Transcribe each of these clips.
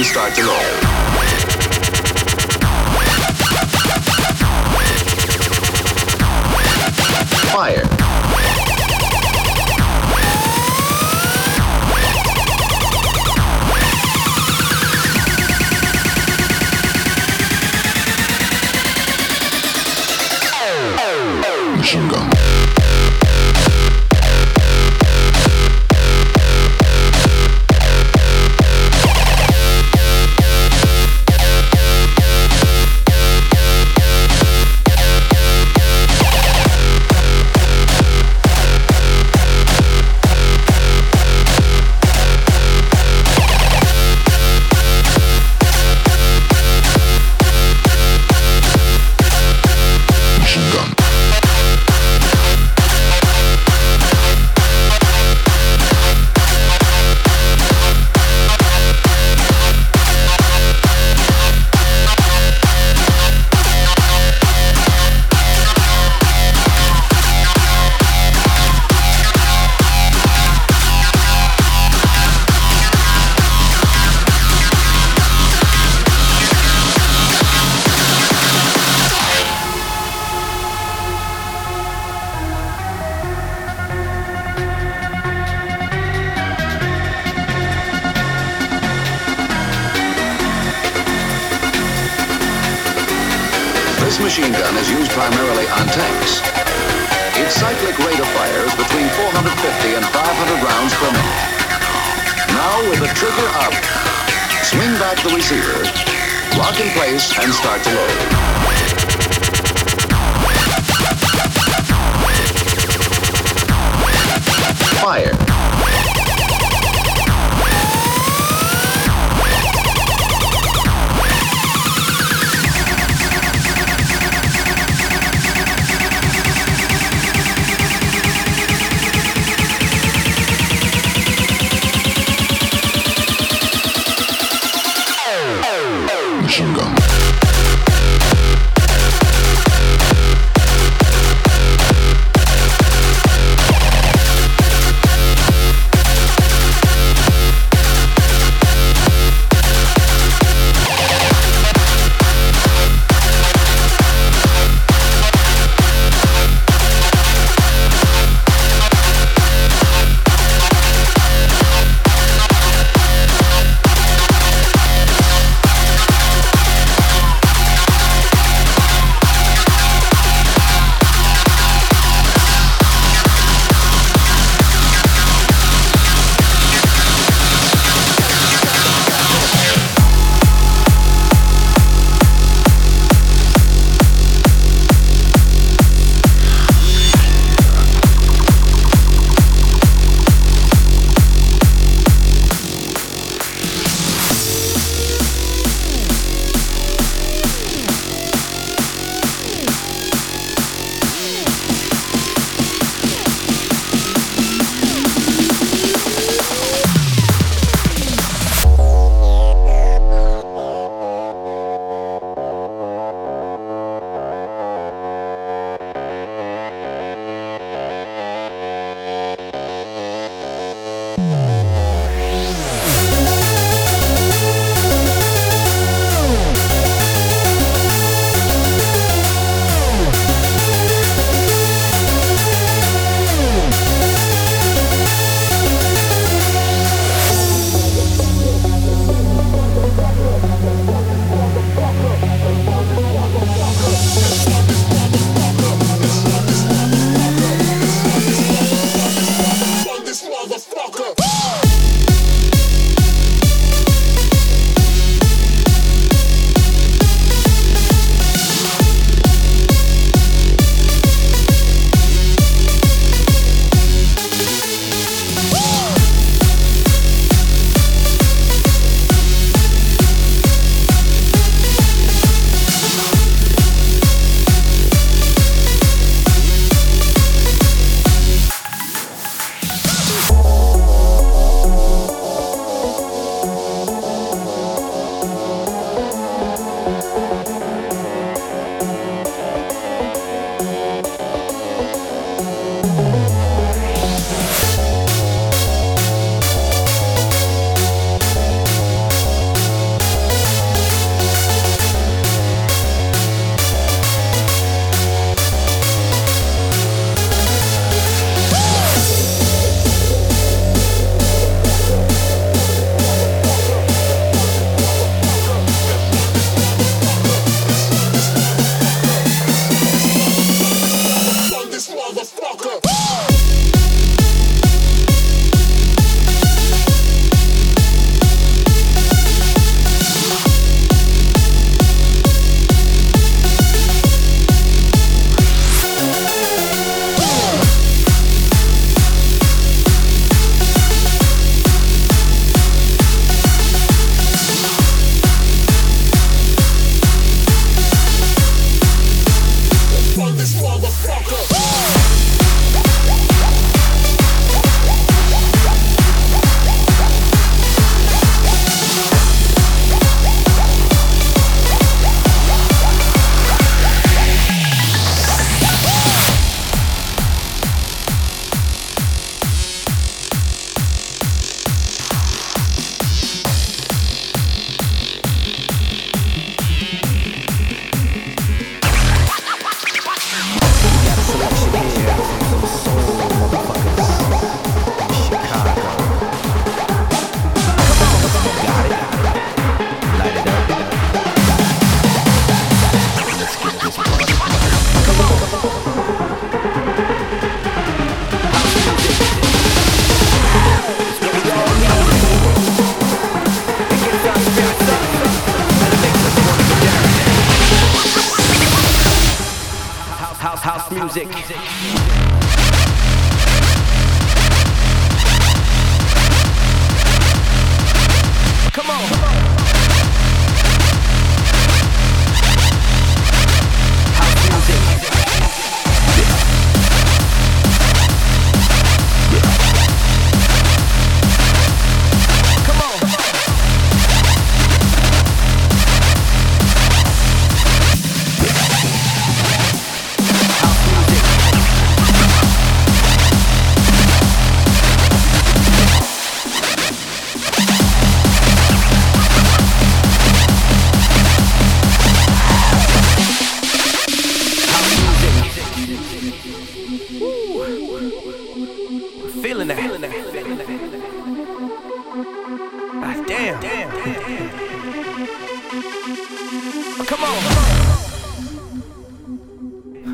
and start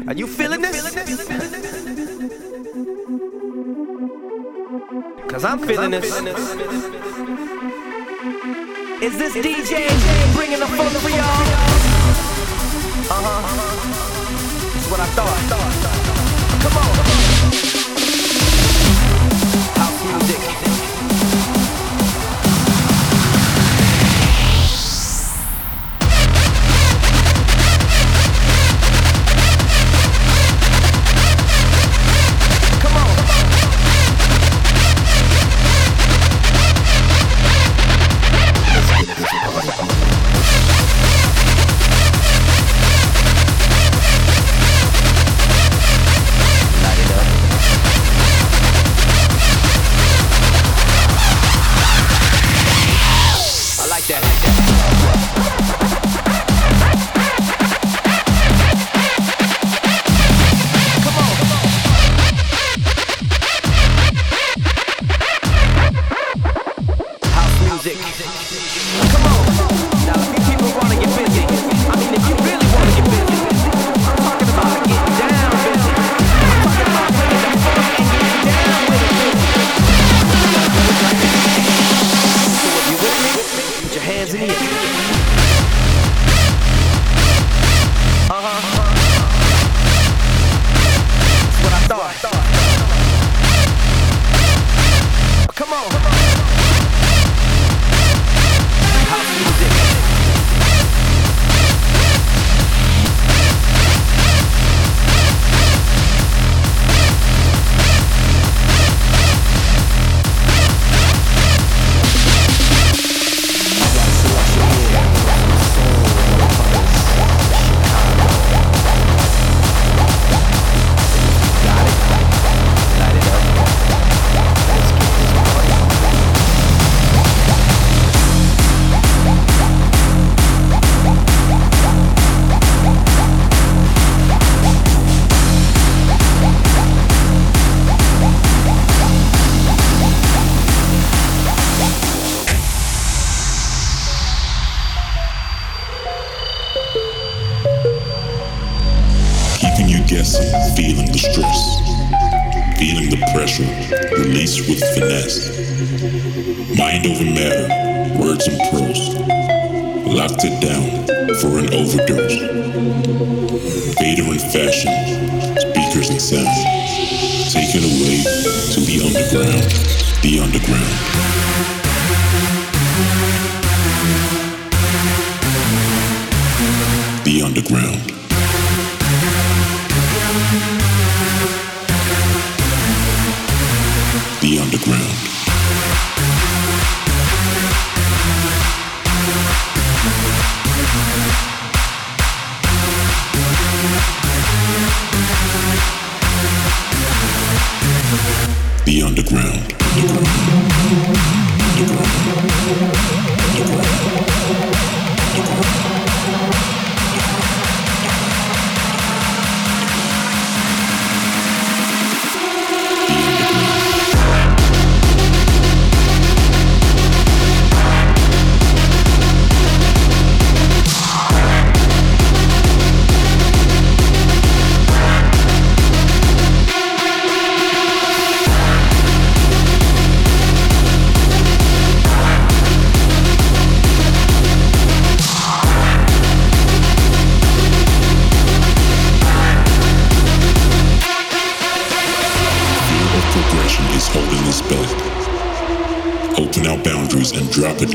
Are you feeling this? Cause I'm feeling this. Is this DJ bringing the fun to y'all? Uh huh. That's what I thought. Come on. Come on.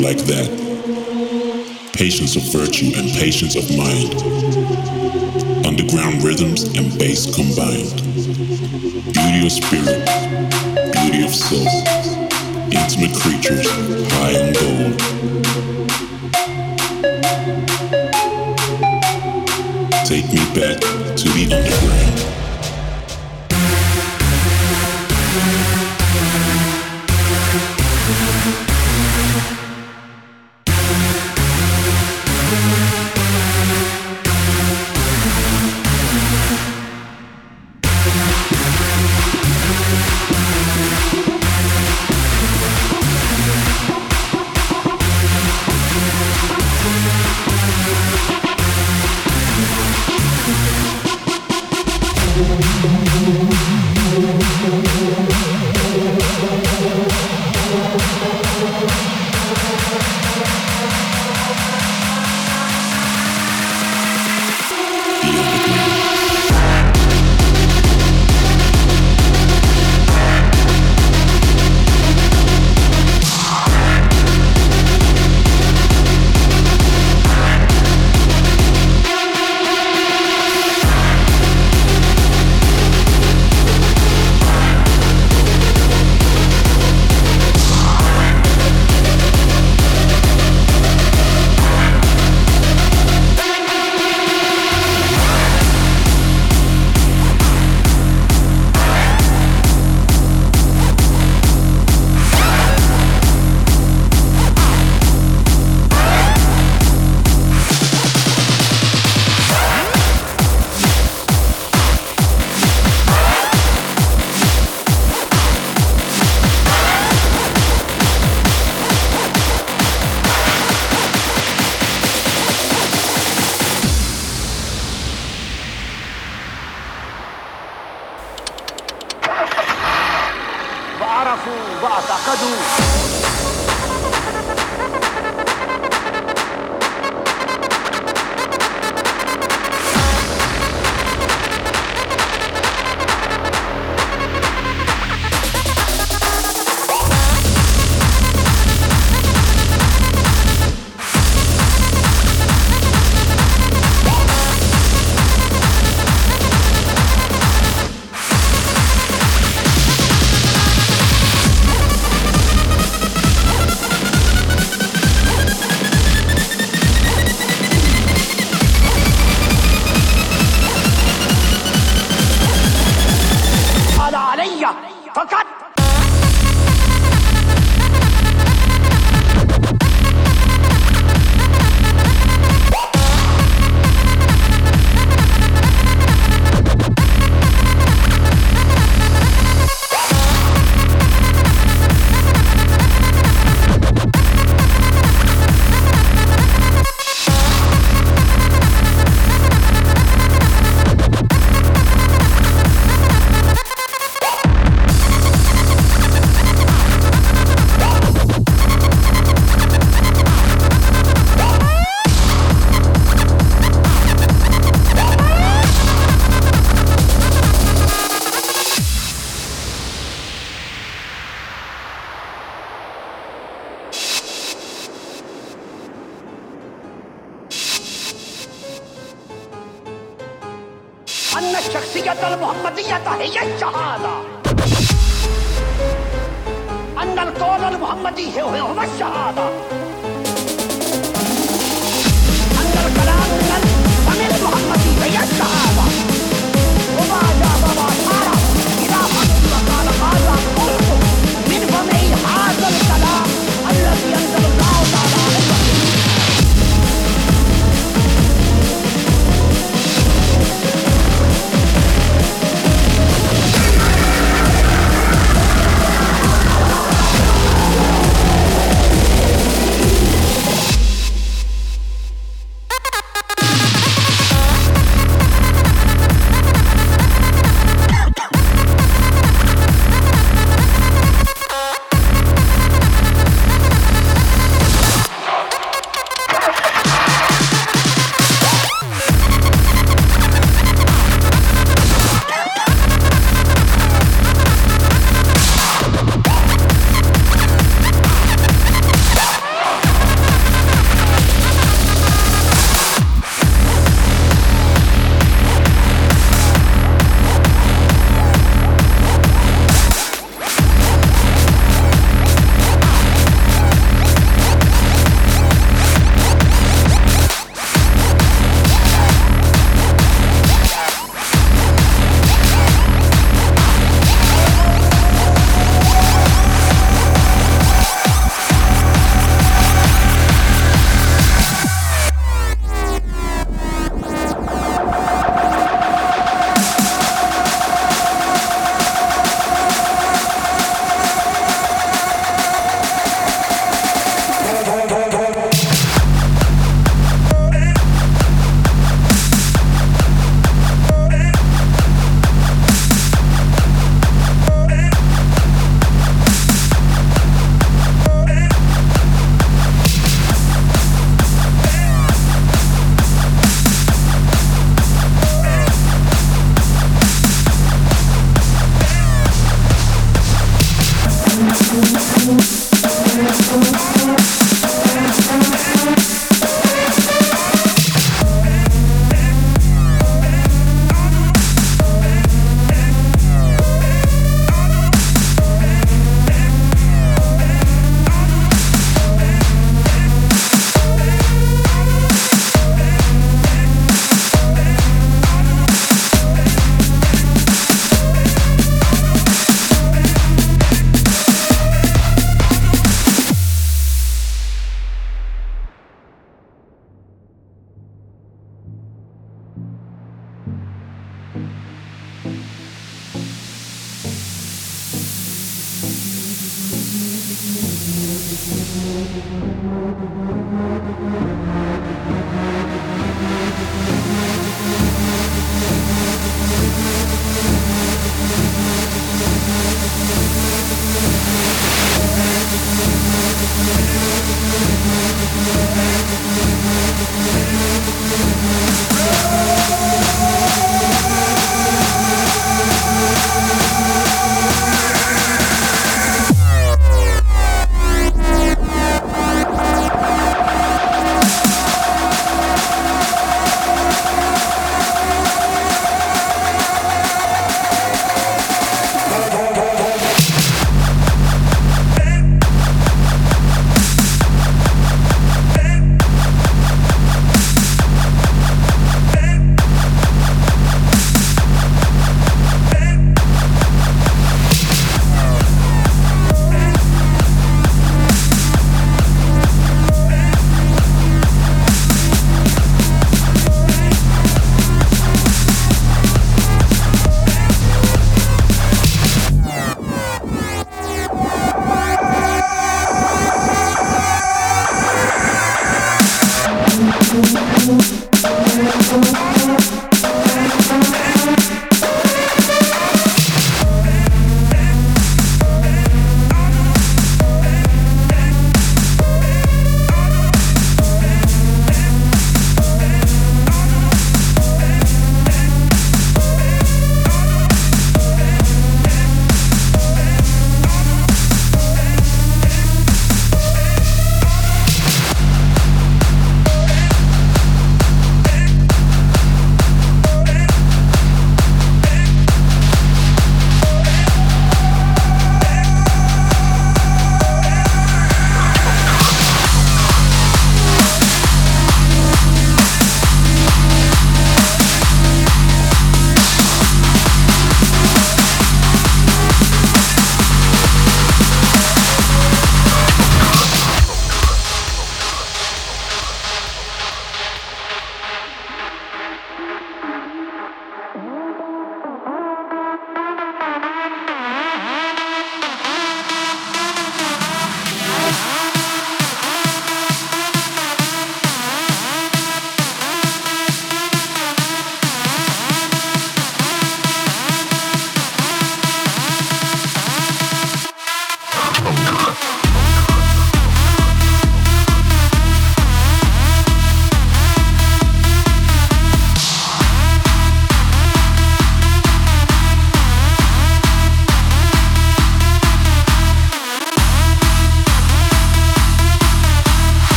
like that. Patience of virtue and patience of mind. Underground rhythms and bass combined. Beauty of spirit, beauty of soul. Intimate creatures, high and gold. یہ شہادہ۔ اندر کون محمدی ہے وہ شہادہ۔